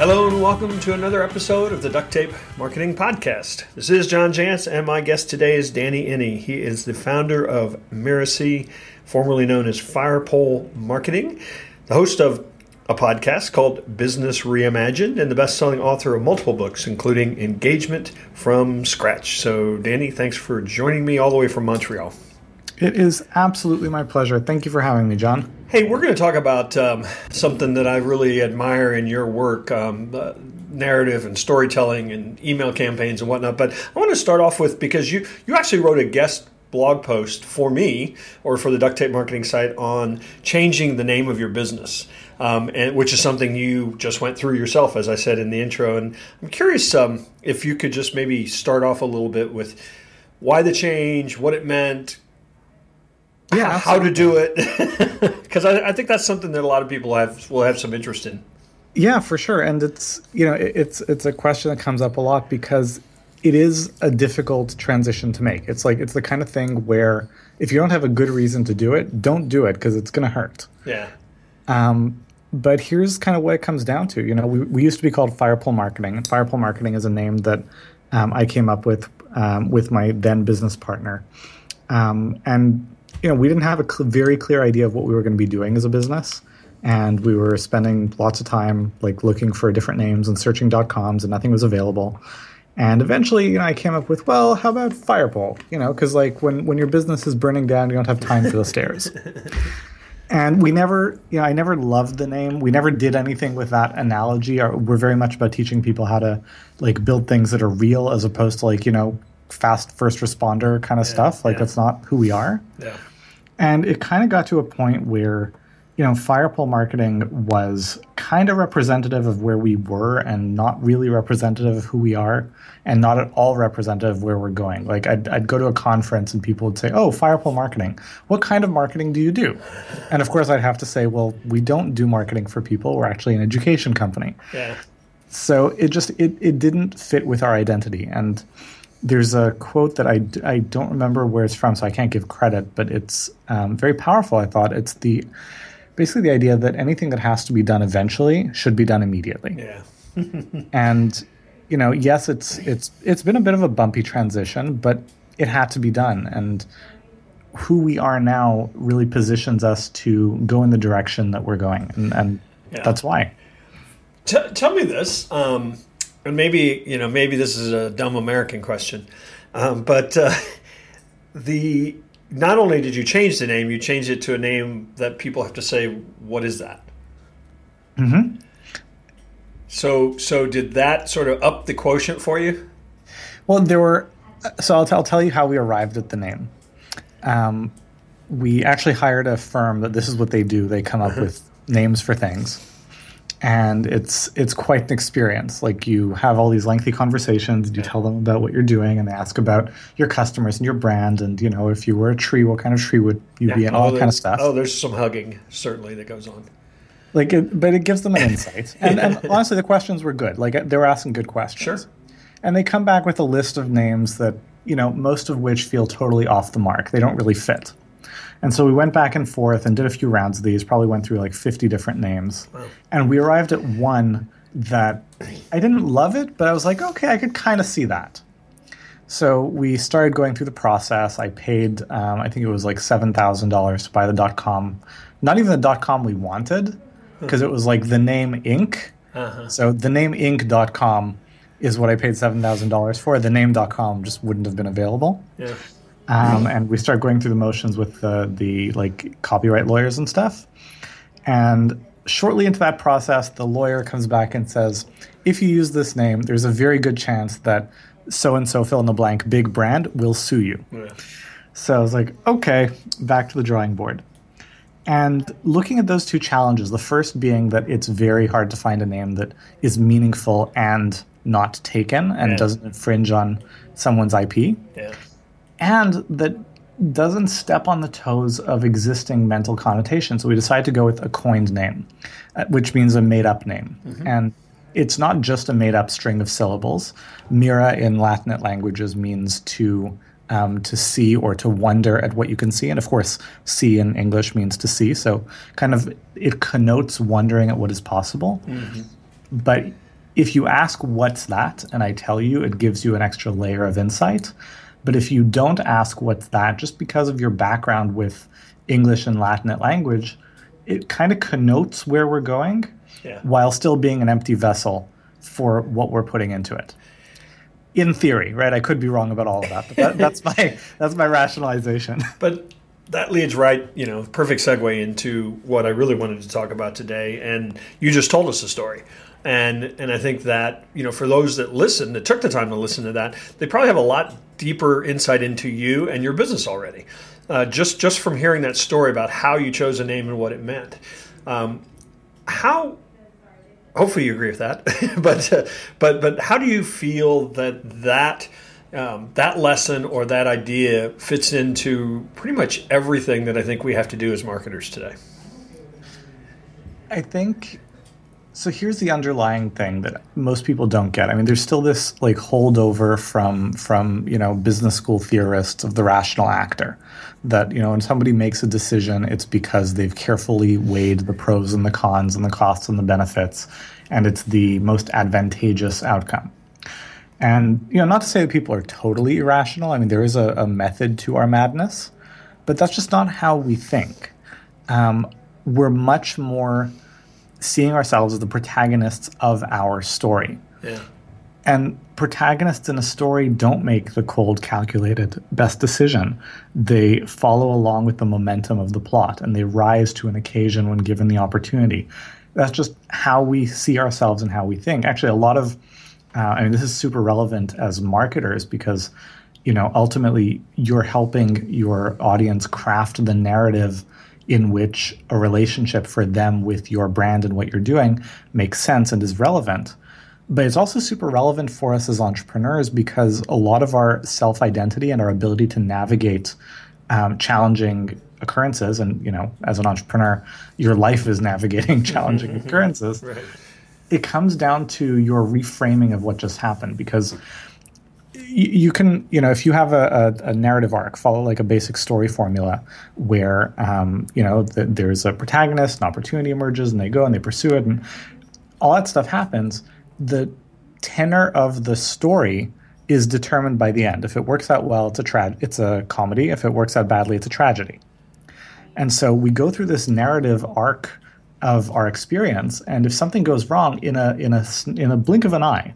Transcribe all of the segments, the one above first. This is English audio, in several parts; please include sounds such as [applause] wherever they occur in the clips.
Hello and welcome to another episode of the Duct Tape Marketing Podcast. This is John Jantsch, and my guest today is Danny Iny. He is the founder of Mirasee, formerly known as Firepole Marketing, the host of a podcast called Business Reimagined, and the best selling author of multiple books, including Engagement from Scratch. So, Danny, thanks for joining me all the way from Montreal. It is absolutely my pleasure. Thank you for having me, John. Hey, we're going to talk about um, something that I really admire in your work um, narrative and storytelling and email campaigns and whatnot. But I want to start off with because you, you actually wrote a guest blog post for me or for the duct tape marketing site on changing the name of your business. Um, and which is something you just went through yourself, as I said in the intro. And I'm curious um, if you could just maybe start off a little bit with why the change, what it meant, yeah, how to do it, [laughs] because I, I, think that's something that a lot of people have will have some interest in. Yeah, for sure, and it's you know it's it's a question that comes up a lot because it is a difficult transition to make. It's like it's the kind of thing where if you don't have a good reason to do it, don't do it because it's going to hurt. Yeah. Um, but here's kind of what it comes down to. You know, we, we used to be called Firepole Marketing. And Firepole Marketing is a name that um, I came up with um, with my then business partner. Um, and you know, we didn't have a cl- very clear idea of what we were going to be doing as a business. And we were spending lots of time like looking for different names and searching .coms, and nothing was available. And eventually, you know, I came up with, well, how about Firepole? You know, because like when when your business is burning down, you don't have time for the stairs. [laughs] And we never, you know, I never loved the name. We never did anything with that analogy. We're very much about teaching people how to like build things that are real, as opposed to like you know fast first responder kind of yeah, stuff. Like yeah. that's not who we are. Yeah. And it kind of got to a point where, you know, Firepole marketing was kind of representative of where we were and not really representative of who we are and not at all representative of where we're going. Like I'd, I'd go to a conference and people would say, oh, Firepole marketing. What kind of marketing do you do? And of course I'd have to say, well, we don't do marketing for people. We're actually an education company. Yeah. So it just, it, it didn't fit with our identity. And, there's a quote that I, I don't remember where it's from, so I can't give credit, but it's um, very powerful. I thought it's the basically the idea that anything that has to be done eventually should be done immediately. Yeah. [laughs] and you know, yes, it's it's it's been a bit of a bumpy transition, but it had to be done, and who we are now really positions us to go in the direction that we're going, and, and yeah. that's why. T- tell me this. Um, and maybe you know maybe this is a dumb American question, um, but uh, the not only did you change the name, you changed it to a name that people have to say, "What is that?" Mm-hmm. So, so did that sort of up the quotient for you? Well, there were. So I'll, t- I'll tell you how we arrived at the name. Um, we actually hired a firm that this is what they do. They come up uh-huh. with names for things and it's it's quite an experience. Like you have all these lengthy conversations, and you tell them about what you're doing, and they ask about your customers and your brand, and you know if you were a tree, what kind of tree would you yeah. be, and oh, all that kind of stuff. Oh, there's some hugging certainly that goes on. Like, it, but it gives them an insight, [laughs] and, and honestly, the questions were good. Like they were asking good questions. Sure. And they come back with a list of names that you know most of which feel totally off the mark. They don't really fit. And so we went back and forth and did a few rounds of these, probably went through like 50 different names. Wow. And we arrived at one that I didn't love it, but I was like, okay, I could kind of see that. So we started going through the process. I paid, um, I think it was like $7,000 to buy the dot com. Not even the dot com we wanted, because it was like the name Inc. Uh-huh. So the name Inc.com is what I paid $7,000 for. The name.com just wouldn't have been available. Yeah. Um, and we start going through the motions with the, the like copyright lawyers and stuff. And shortly into that process, the lawyer comes back and says, if you use this name, there's a very good chance that so and so fill in the blank big brand will sue you. Yeah. So I was like, okay, back to the drawing board. And looking at those two challenges, the first being that it's very hard to find a name that is meaningful and not taken and yeah. doesn't infringe on someone's IP. Yeah and that doesn't step on the toes of existing mental connotations. So we decided to go with a coined name, uh, which means a made up name. Mm-hmm. And it's not just a made up string of syllables. Mira in Latinate languages means to um, to see or to wonder at what you can see. And of course, see in English means to see. So kind of it connotes wondering at what is possible. Mm-hmm. But if you ask what's that and I tell you, it gives you an extra layer of insight. But if you don't ask what's that, just because of your background with English and Latin language, it kind of connotes where we're going yeah. while still being an empty vessel for what we're putting into it. In theory, right? I could be wrong about all of that, but that, that's my [laughs] that's my rationalization. But that leads right, you know, perfect segue into what I really wanted to talk about today. And you just told us a story. And and I think that, you know, for those that listen, that took the time to listen to that, they probably have a lot deeper insight into you and your business already. Uh, just just from hearing that story about how you chose a name and what it meant. Um, how hopefully you agree with that [laughs] but uh, but but how do you feel that that um, that lesson or that idea fits into pretty much everything that I think we have to do as marketers today. I think so. Here's the underlying thing that most people don't get. I mean, there's still this like holdover from from you know business school theorists of the rational actor that you know when somebody makes a decision, it's because they've carefully weighed the pros and the cons and the costs and the benefits, and it's the most advantageous outcome. And you know, not to say that people are totally irrational. I mean, there is a, a method to our madness, but that's just not how we think. Um, we're much more seeing ourselves as the protagonists of our story. Yeah. And protagonists in a story don't make the cold, calculated best decision. They follow along with the momentum of the plot and they rise to an occasion when given the opportunity. That's just how we see ourselves and how we think. Actually, a lot of uh, I mean, this is super relevant as marketers because, you know, ultimately you're helping your audience craft the narrative in which a relationship for them with your brand and what you're doing makes sense and is relevant. But it's also super relevant for us as entrepreneurs because a lot of our self identity and our ability to navigate um, challenging occurrences, and you know, as an entrepreneur, your life is navigating [laughs] challenging occurrences. Right it comes down to your reframing of what just happened because you can, you know, if you have a, a, a, narrative arc, follow like a basic story formula where, um, you know, the, there's a protagonist, an opportunity emerges, and they go and they pursue it, and all that stuff happens. The tenor of the story is determined by the end. If it works out well, it's a tra- it's a comedy. If it works out badly, it's a tragedy. And so we go through this narrative arc of our experience. And if something goes wrong in a in a in a blink of an eye,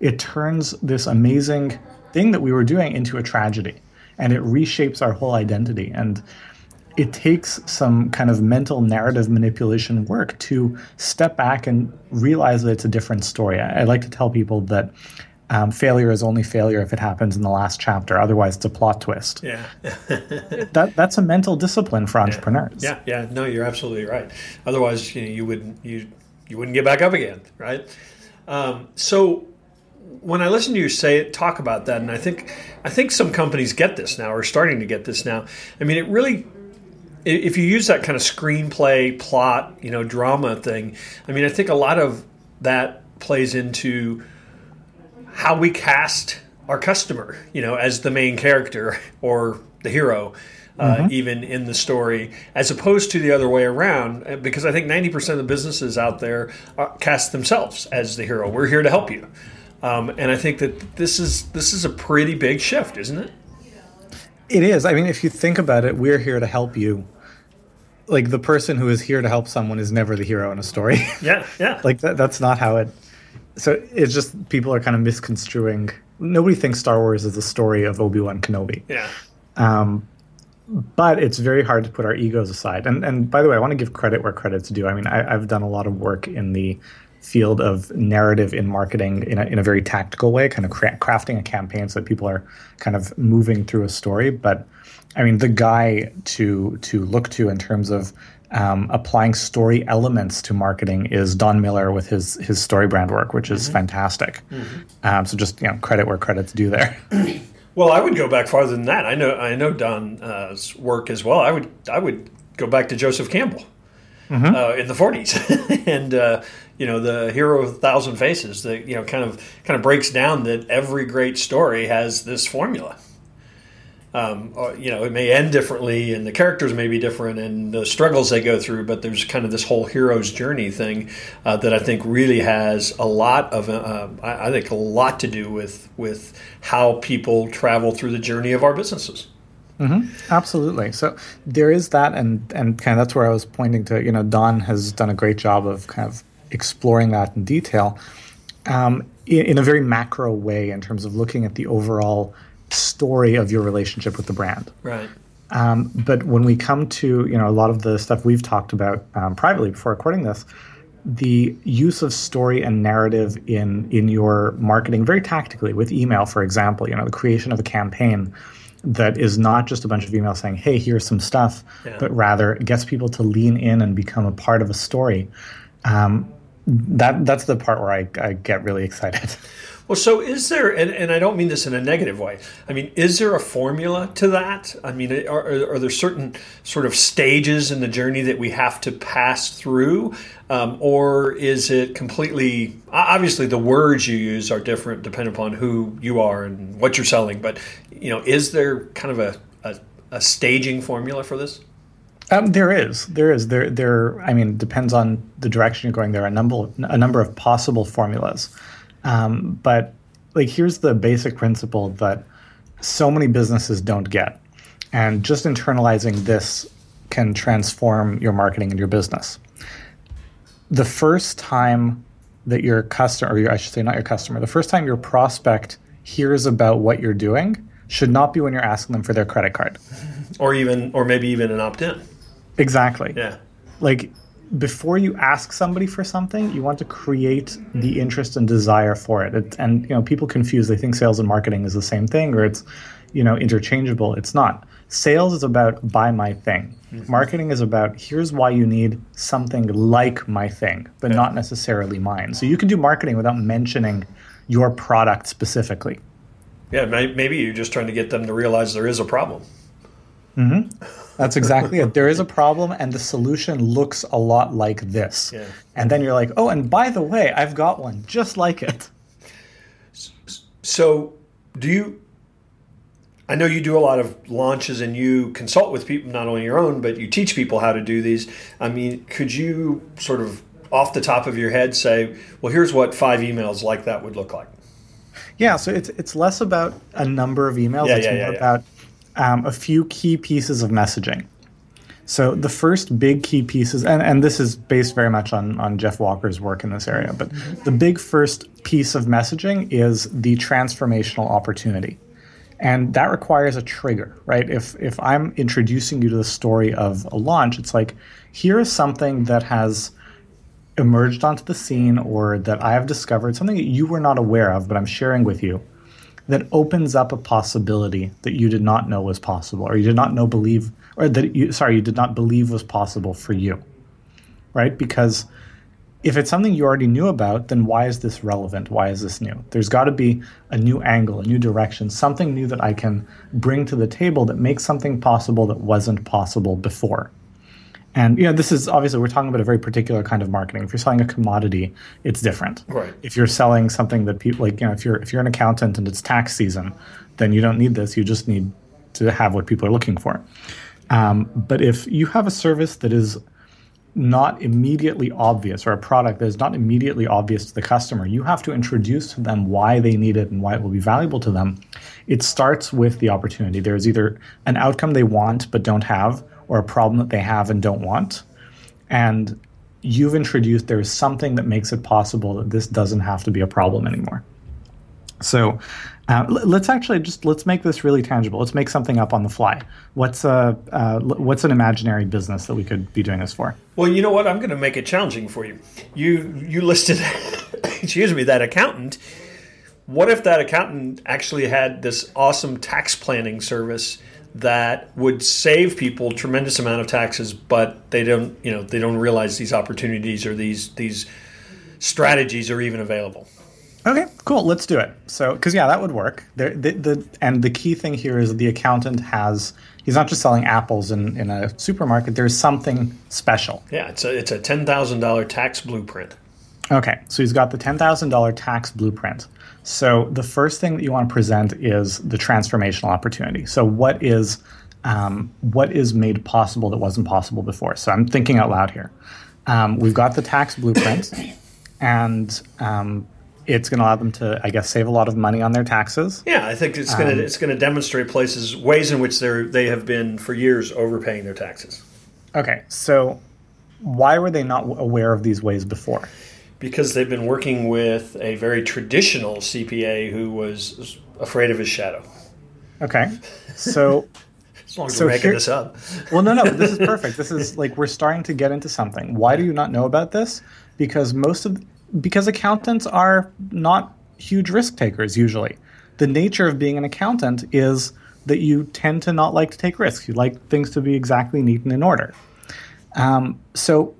it turns this amazing thing that we were doing into a tragedy, and it reshapes our whole identity. And it takes some kind of mental narrative manipulation work to step back and realize that it's a different story. I, I like to tell people that um, failure is only failure if it happens in the last chapter. Otherwise, it's a plot twist. Yeah, [laughs] [laughs] that that's a mental discipline for entrepreneurs. Yeah, yeah, no, you're absolutely right. Otherwise, you know, you wouldn't you you wouldn't get back up again, right? Um, so when I listen to you say it, talk about that, and I think I think some companies get this now, or starting to get this now. I mean, it really if you use that kind of screenplay plot, you know, drama thing, I mean, I think a lot of that plays into how we cast our customer, you know, as the main character [laughs] or the hero, uh, mm-hmm. even in the story, as opposed to the other way around. Uh, because I think 90% of the businesses out there are, cast themselves as the hero. We're here to help you. Um, and I think that this is this is a pretty big shift, isn't it? It is. I mean, if you think about it, we're here to help you. Like the person who is here to help someone is never the hero in a story. [laughs] Yeah, yeah. like that, that's not how it so it's just people are kind of misconstruing. Nobody thinks Star Wars is the story of Obi Wan Kenobi. Yeah. Um, but it's very hard to put our egos aside. And and by the way, I want to give credit where credit's due. I mean, I, have done a lot of work in the field of narrative in marketing in a, in a very tactical way, kind of cra- crafting a campaign so that people are kind of moving through a story. But I mean, the guy to to look to in terms of um, applying story elements to marketing is Don Miller with his his story brand work, which is mm-hmm. fantastic. Mm-hmm. Um, so just you know, credit where credit's due there. [clears throat] well, I would go back farther than that. I know I know Don's work as well. I would I would go back to Joseph Campbell mm-hmm. uh, in the '40s, [laughs] and uh, you know the hero of a thousand faces that you know kind of kind of breaks down that every great story has this formula. um, or, you know, it may end differently, and the characters may be different, and the struggles they go through. But there's kind of this whole hero's journey thing uh, that I think really has a lot of, uh, I, think, a lot to do with with how people travel through the journey of our businesses. Mm-hmm. Absolutely. So there is that, and and kind of that's where I was pointing to. You know, Don has done a great job of kind of exploring that in detail, um, in, in, a very macro way in terms of looking at the overall story of your relationship with the brand. Right. Um, but when we come to you know a lot of the stuff we've talked about um, privately before recording this, the use of story and narrative in in your marketing very tactically with email, for example, you know the creation of a campaign that is not just a bunch of emails saying, "Hey, here's some stuff," yeah. but rather gets people to lean in and become a part of a story. Um, that that's the part where I, I get really excited. [laughs] Well, so is there, and, and I don't mean this in a negative way. I mean, is there a formula to that? I mean, are, are there certain sort of stages in the journey that we have to pass through? Um, or is it completely, obviously, the words you use are different depending upon who you are and what you're selling. But, you know, is there kind of a, a, a staging formula for this? Um, there is, there is, there, there. I mean, depends on the direction you're going. There are a number, a number of possible formulas. Um, but like here's the basic principle that so many businesses don't get. And just internalizing this can transform your marketing and your business. The first time that your customer, or your, I should say, not your customer, the first time your prospect hears about what you're doing should not be when you're asking them for their credit card. Or even, or maybe even an opt in. Exactly. Yeah. Like before you ask somebody for something, you want to create the interest and desire for it. it. And you know, people confuse; they think sales and marketing is the same thing, or it's you know interchangeable. It's not. Sales is about buy my thing. Mm-hmm. Marketing is about here's why you need something like my thing, but yeah. not necessarily mine. So you can do marketing without mentioning your product specifically. Yeah, maybe you're just trying to get them to realize there is a problem. Mm-hmm. That's exactly it. There is a problem, and the solution looks a lot like this. Yeah. And then you're like, oh, and by the way, I've got one just like it. So, do you? I know you do a lot of launches and you consult with people, not only your own, but you teach people how to do these. I mean, could you sort of off the top of your head say, well, here's what five emails like that would look like? Yeah, so it's it's less about a number of emails. Yeah, it's yeah, more yeah, about um, a few key pieces of messaging. So the first big key pieces, and, and this is based very much on, on Jeff Walker's work in this area, but the big first piece of messaging is the transformational opportunity. And that requires a trigger, right? If if I'm introducing you to the story of a launch, it's like here is something that has emerged onto the scene or that I have discovered, something that you were not aware of, but I'm sharing with you that opens up a possibility that you did not know was possible or you did not know believe or that you sorry you did not believe was possible for you right? Because if it's something you already knew about then why is this relevant? Why is this new? There's got to be a new angle a new direction something new that i can bring to the table that makes something possible that wasn't possible before and you know, this is obviously we're talking about a very particular kind of marketing. If you're selling a commodity, it's different. Right. If you're selling something that people like, you know, if you're if you're an accountant and it's tax season, then you don't need this. You just need to have what people are looking for. Um, but if you have a service that is not immediately obvious or a product that is not immediately obvious to the customer, you have to introduce to them why they need it and why it will be valuable to them. It starts with the opportunity. There's either an outcome they want but don't have, or a problem that they have and don't want. And you've introduced there's something that makes it possible that this doesn't have to be a problem anymore. So uh, let's actually just let's make this really tangible. Let's make something up on the fly. What's a uh, what's an imaginary business that we could be doing this for? Well, you know what? I'm going to make it challenging for you. You you listed, [coughs] excuse me, that accountant. What if that accountant actually had this awesome tax planning service that would save people tremendous amount of taxes, but they don't, you know, they don't realize these opportunities or these these strategies are even available. Okay, cool. Let's do it. So, because yeah, that would work. the, the, and the key thing here is the accountant has. He's not just selling apples in, in a supermarket. There's something special. Yeah, it's a it's a ten thousand dollar tax blueprint. Okay, so he's got the ten thousand dollar tax blueprint. So the first thing that you want to present is the transformational opportunity. So what is um, what is made possible that wasn't possible before? So I'm thinking out loud here. Um, we've got the tax blueprint, and um, it's going to allow them to, I guess, save a lot of money on their taxes. Yeah, I think it's going to um, it's going to demonstrate places ways in which they they have been for years overpaying their taxes. Okay, so why were they not aware of these ways before? Because they've been working with a very traditional CPA who was afraid of his shadow. Okay, so. [laughs] as long as so we're making here, this up. [laughs] well, no, no, this is [laughs] perfect. This is like we're starting to get into something. Why do you not know about this? Because most of because accountants are not huge risk takers usually. The nature of being an accountant is that you tend to not like to take risks. You like things to be exactly neat and in order. Um, so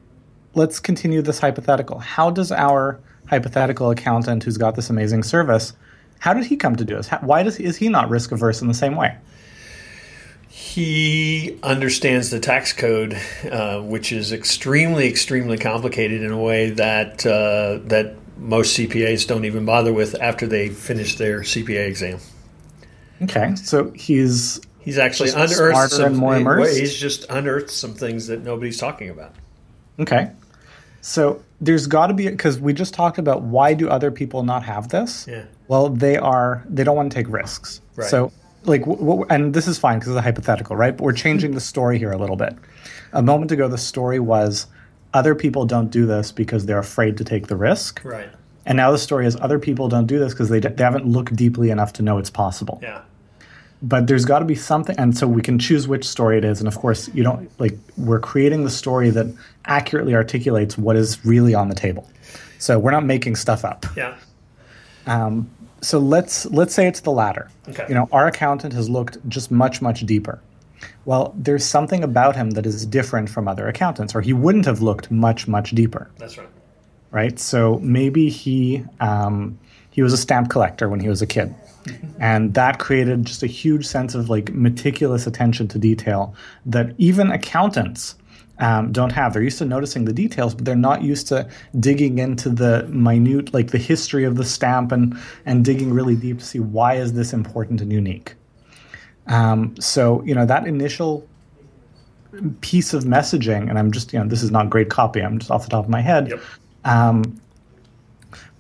let's continue this hypothetical. How does our hypothetical accountant who's got this amazing service, how did he come to do this? How, why does, is he not risk averse in the same way? He understands the tax code, uh, which is extremely, extremely complicated in a way that uh, that most CPAs don't even bother with after they finish their CPA exam. Okay, so he's he's actually unearthed some more immersed. He's just unearthed some things that nobody's talking about. Okay, so there's got to be because we just talked about why do other people not have this? Yeah. Well, they are they don't want to take risks. Right. So like and this is fine because it's a hypothetical right but we're changing the story here a little bit a moment ago the story was other people don't do this because they're afraid to take the risk right and now the story is other people don't do this because they, they haven't looked deeply enough to know it's possible yeah but there's got to be something and so we can choose which story it is and of course you don't like we're creating the story that accurately articulates what is really on the table so we're not making stuff up yeah um, so let's let's say it's the latter. Okay. You know, our accountant has looked just much much deeper. Well, there's something about him that is different from other accountants, or he wouldn't have looked much much deeper. That's right. Right. So maybe he um, he was a stamp collector when he was a kid. And that created just a huge sense of like meticulous attention to detail that even accountants um, don't have. They're used to noticing the details, but they're not used to digging into the minute, like the history of the stamp and and digging really deep to see why is this important and unique. Um, so you know that initial piece of messaging, and I'm just you know this is not great copy. I'm just off the top of my head. Yep. Um,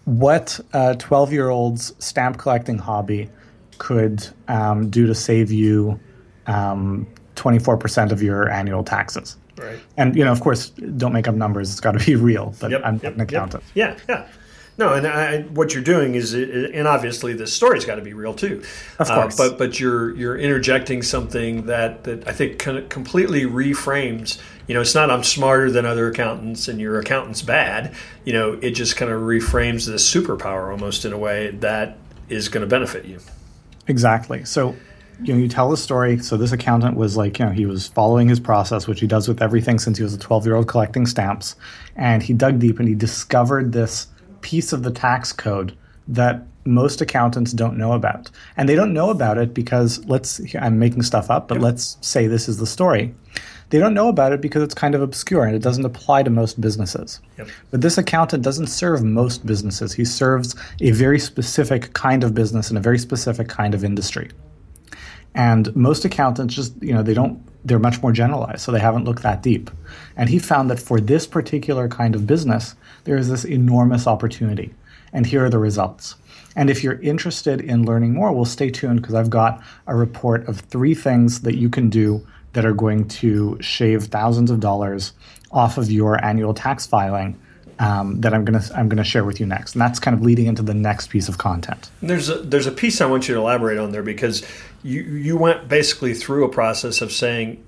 what a 12 year old's stamp collecting hobby could um, do to save you 24% um, of your annual taxes. Right. And you know, of course, don't make up numbers. It's got to be [laughs] real. But yep, I'm yep, an accountant. Yep. Yeah, yeah. No, and I, what you're doing is, and obviously the story's got to be real too. Of uh, course. Uh, but but you're you're interjecting something that that I think kind of completely reframes. You know, it's not I'm smarter than other accountants and your accountant's bad. You know, it just kind of reframes this superpower almost in a way that is going to benefit you. Exactly. So you know, you tell the story. So this accountant was like, you know, he was following his process, which he does with everything since he was a 12 year old collecting stamps. And he dug deep and he discovered this piece of the tax code that most accountants don't know about. And they don't know about it because let's, I'm making stuff up, but let's say this is the story. They don't know about it because it's kind of obscure and it doesn't apply to most businesses. Yep. But this accountant doesn't serve most businesses. He serves a very specific kind of business and a very specific kind of industry. And most accountants just, you know, they don't, they're much more generalized, so they haven't looked that deep. And he found that for this particular kind of business, there is this enormous opportunity. And here are the results. And if you're interested in learning more, well, stay tuned because I've got a report of three things that you can do that are going to shave thousands of dollars off of your annual tax filing um, that I'm gonna I'm gonna share with you next, and that's kind of leading into the next piece of content. There's a, there's a piece I want you to elaborate on there because you you went basically through a process of saying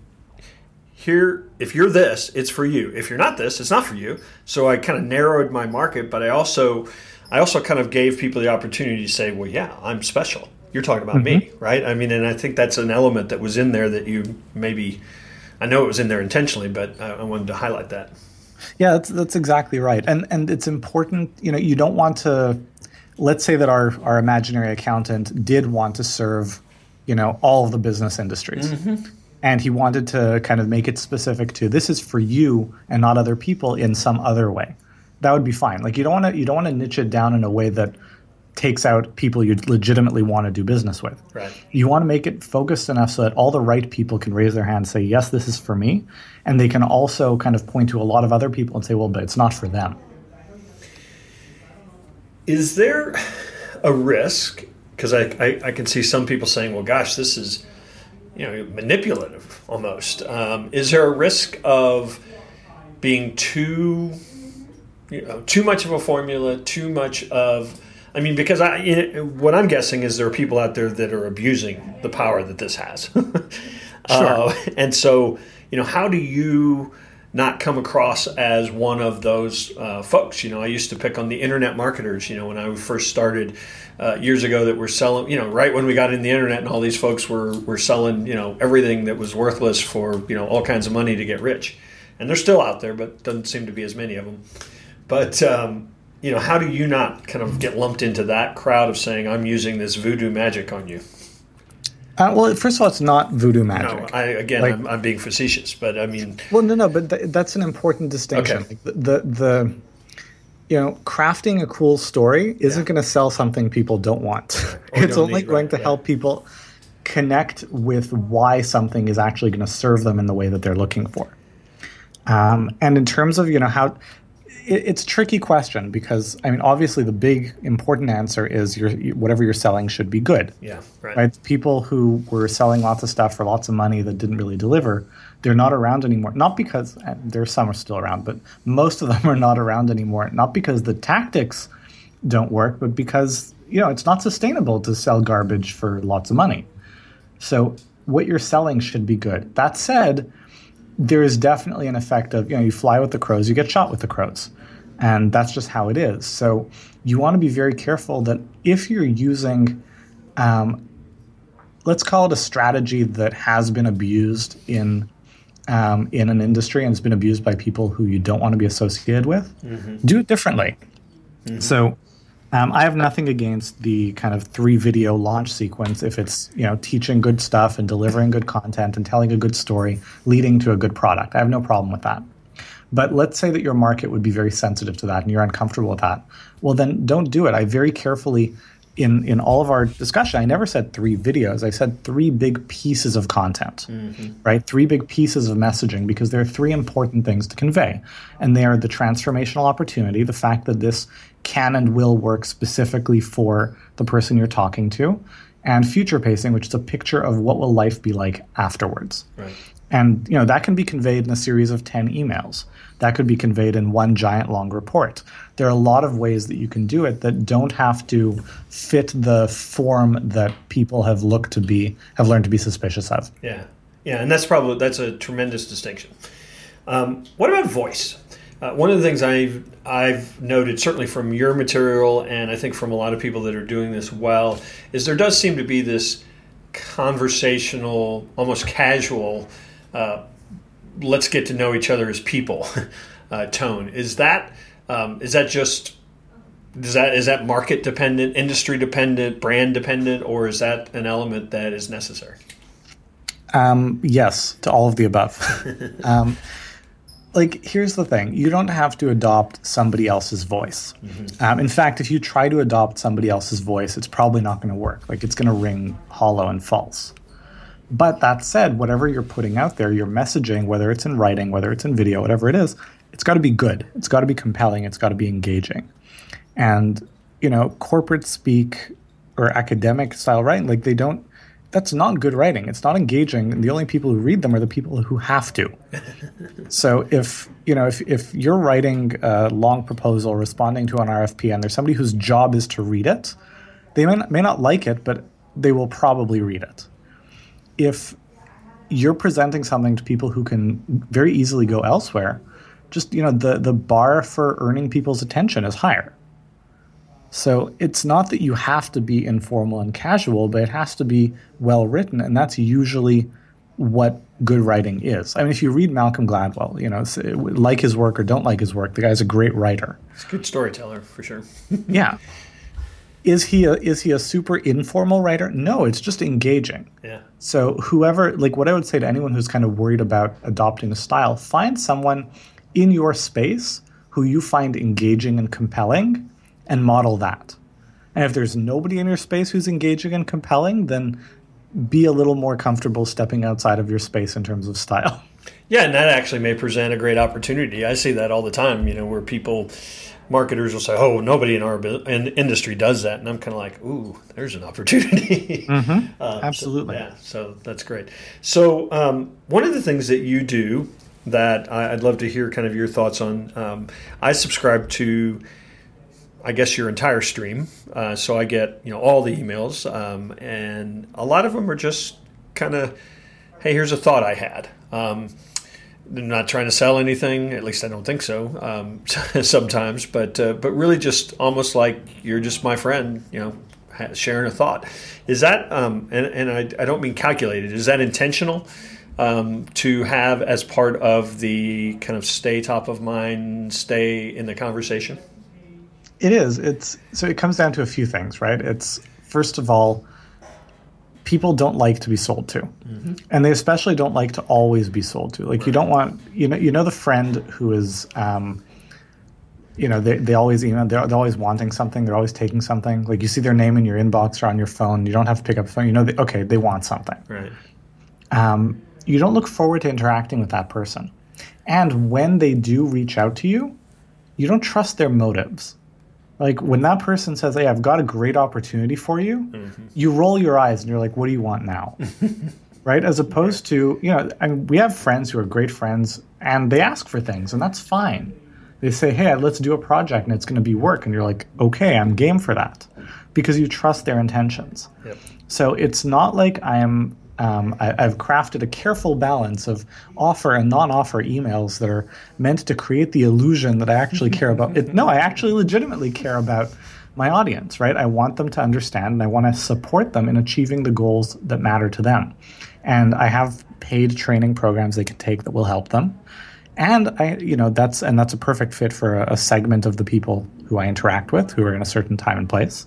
here if you're this it's for you if you're not this it's not for you so i kind of narrowed my market but i also i also kind of gave people the opportunity to say well yeah i'm special you're talking about mm-hmm. me right i mean and i think that's an element that was in there that you maybe i know it was in there intentionally but i, I wanted to highlight that yeah, that's that's exactly right. And and it's important, you know, you don't want to let's say that our our imaginary accountant did want to serve, you know, all of the business industries. Mm-hmm. And he wanted to kind of make it specific to this is for you and not other people in some other way. That would be fine. Like you don't want to you don't want to niche it down in a way that takes out people you legitimately want to do business with. Right. You want to make it focused enough so that all the right people can raise their hand and say, yes, this is for me. And they can also kind of point to a lot of other people and say, well, but it's not for them. Is there a risk? Because I, I, I, can see some people saying, well, gosh, this is you know manipulative almost. Um, is there a risk of being too you know, too much of a formula, too much of I mean, because I, you know, what I'm guessing is there are people out there that are abusing the power that this has. [laughs] Sure. Uh, and so, you know, how do you not come across as one of those uh, folks? You know, I used to pick on the internet marketers, you know, when I first started uh, years ago that were selling, you know, right when we got in the internet and all these folks were, were selling, you know, everything that was worthless for, you know, all kinds of money to get rich. And they're still out there, but doesn't seem to be as many of them. But, um, you know, how do you not kind of get lumped into that crowd of saying I'm using this voodoo magic on you? Uh, well, first of all, it's not voodoo magic. No, I, again, like, I'm, I'm, being facetious, but I mean, well, no, no, but th- that's an important distinction. Okay. Like the, the, the you know, crafting a cool story isn't yeah. going to sell something people don't want. [laughs] it's only need, going right, to yeah. help people connect with why something is actually going to serve them in the way that they're looking for. Um, and in terms of you know how it, it's a tricky question because I mean, obviously, the big important answer is your whatever you're selling should be good. Yeah, right. right. People who were selling lots of stuff for lots of money that didn't really deliver, they're not around anymore. Not because uh, there's some are still around, but most of them are not around anymore. Not because the tactics don't work, but because you know it's not sustainable to sell garbage for lots of money. So what you're selling should be good. That said, there is definitely an effect of you know you fly with the crows, you get shot with the crows and that's just how it is. So you want to be very careful that if you're using, um, let's call it a strategy that has been abused in um, in an industry and it's been abused by people who you don't want to be associated with, mm-hmm. do it differently. Mm-hmm. So. Um, I have nothing against the kind of three video launch sequence if it's you know teaching good stuff and delivering good content and telling a good story, leading to a good product. I have no problem with that. But let's say that your market would be very sensitive to that and you're uncomfortable with that. Well, then don't do it. I very carefully, in, in all of our discussion, I never said three videos. I said three big pieces of content, mm-hmm. right? Three big pieces of messaging because there are three important things to convey. And they are the transformational opportunity, the fact that this can and will work specifically for the person you're talking to, and future pacing, which is a picture of what will life be like afterwards. Right. And you know that can be conveyed in a series of 10 emails. That could be conveyed in one giant long report. There are a lot of ways that you can do it that don't have to fit the form that people have looked to be have learned to be suspicious of. Yeah. Yeah, and that's probably that's a tremendous distinction. Um, what about voice? Uh, one of the things I've I've noted, certainly from your material, and I think from a lot of people that are doing this well, is there does seem to be this conversational, almost casual uh, let's get to know each other as people [laughs] uh, tone. Is that um, is that just is that is that market dependent, industry dependent, brand dependent, or is that an element that is necessary? Um, yes, to all of the above. [laughs] um, like, here's the thing: you don't have to adopt somebody else's voice. Mm-hmm. Um, in fact, if you try to adopt somebody else's voice, it's probably not going to work. Like, it's going to ring hollow and false. But that said, whatever you're putting out there, your messaging, whether it's in writing, whether it's in video, whatever it is, it's got to be good. It's got to be compelling. It's got to be engaging. And, you know, corporate speak or academic style writing, like they don't, that's not good writing. It's not engaging. And the only people who read them are the people who have to. [laughs] so if, you know, if, if you're writing a long proposal, responding to an RFP, and there's somebody whose job is to read it, they may not, may not like it, but they will probably read it if you're presenting something to people who can very easily go elsewhere, just you know the the bar for earning people's attention is higher. So it's not that you have to be informal and casual, but it has to be well written, and that's usually what good writing is. I mean, if you read Malcolm Gladwell, you know, like his work or don't like his work, the guy's a great writer. He's a good storyteller for sure. [laughs] yeah, is he a is he a super informal writer? No, it's just engaging. Yeah. So whoever like what I would say to anyone who's kind of worried about adopting a style, find someone in your space who you find engaging and compelling and model that. And if there's nobody in your space who's engaging and compelling, then be a little more comfortable stepping outside of your space in terms of style. [laughs] Yeah, and that actually may present a great opportunity. I see that all the time, you know, where people marketers will say, "Oh, nobody in our in industry does that," and I'm kind of like, "Ooh, there's an opportunity." [laughs] Mm-hmm. uh, Absolutely. So, yeah, so that's great. So um, one of the things that you do that I'd love to hear kind of your thoughts on. Um, I subscribe to. I guess your entire stream, uh, so I get you know all the emails, um, and a lot of them are just kind of, hey, here's a thought I had. Um, they're not trying to sell anything. At least I don't think so. Um, [laughs] sometimes, but uh, but really just almost like you're just my friend. You know, sharing a thought. Is that um, and and I, I don't mean calculated. Is that intentional? Um, to have as part of the kind of stay top of mind, stay in the conversation? It is. It's so it comes down to a few things, right? It's first of all, people don't like to be sold to, mm-hmm. and they especially don't like to always be sold to. Like right. you don't want you know you know the friend who is. Um, you know, they, they always email, they're, they're always wanting something. They're always taking something. Like you see their name in your inbox or on your phone. You don't have to pick up the phone. You know, they, okay, they want something. Right. Um, you don't look forward to interacting with that person. And when they do reach out to you, you don't trust their motives. Like when that person says, Hey, I've got a great opportunity for you, mm-hmm. you roll your eyes and you're like, What do you want now? [laughs] right? As opposed to, you know, I mean, we have friends who are great friends and they ask for things, and that's fine. They say, Hey, let's do a project and it's going to be work. And you're like, Okay, I'm game for that because you trust their intentions. Yep. So it's not like I am um, I, have crafted a careful balance of offer and non-offer emails that are meant to create the illusion that I actually care about it. No, I actually legitimately care about my audience, right? I want them to understand and I want to support them in achieving the goals that matter to them. And I have paid training programs they can take that will help them. And I, you know, that's and that's a perfect fit for a, a segment of the people who I interact with who are in a certain time and place.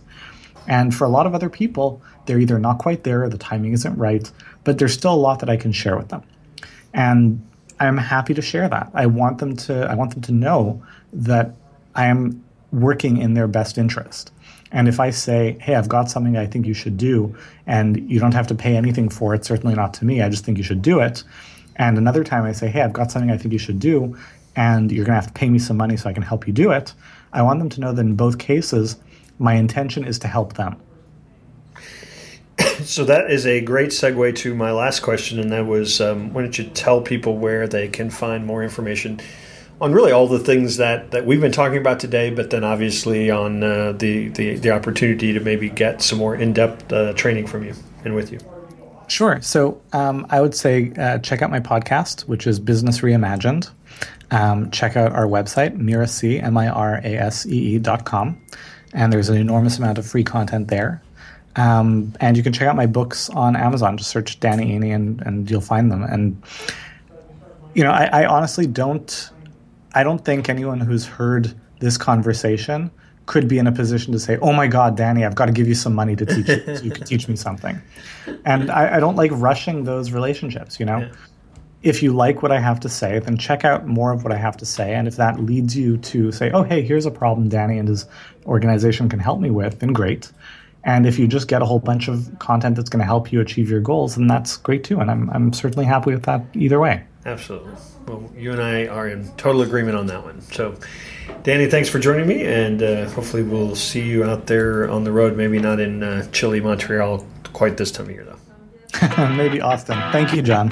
And for a lot of other people, they're either not quite there, or the timing isn't right, but there's still a lot that I can share with them. And I'm happy to share that. I want them to I want them to know that I am working in their best interest. And if I say, "Hey, I've got something I think you should do," and you don't have to pay anything for it, certainly not to me, I just think you should do it. And another time I say, "Hey, I've got something I think you should do," and you're going to have to pay me some money so I can help you do it. I want them to know that in both cases, my intention is to help them. So that is a great segue to my last question, and that was um, why don't you tell people where they can find more information on really all the things that, that we've been talking about today, but then obviously on uh, the, the, the opportunity to maybe get some more in depth uh, training from you and with you. Sure. So um, I would say uh, check out my podcast, which is Business Reimagined. Um, check out our website, mirasee, M-I-R-A-S-E-E dot com and there's an enormous amount of free content there. Um, and you can check out my books on Amazon. Just search Danny Iny and, and you'll find them. And you know, I, I honestly don't. I don't think anyone who's heard this conversation could be in a position to say, "Oh my God, Danny, I've got to give you some money to teach you, so you can teach me [laughs] something." And I, I, don't like rushing those relationships. You know, yeah if you like what I have to say, then check out more of what I have to say. And if that leads you to say, oh, hey, here's a problem Danny and his organization can help me with, then great. And if you just get a whole bunch of content that's going to help you achieve your goals, then that's great too. And I'm, I'm certainly happy with that either way. Absolutely. Well, you and I are in total agreement on that one. So, Danny, thanks for joining me. And uh, hopefully, we'll see you out there on the road, maybe not in uh, chilly Montreal quite this time of year, though. [laughs] maybe Austin. Thank you, John.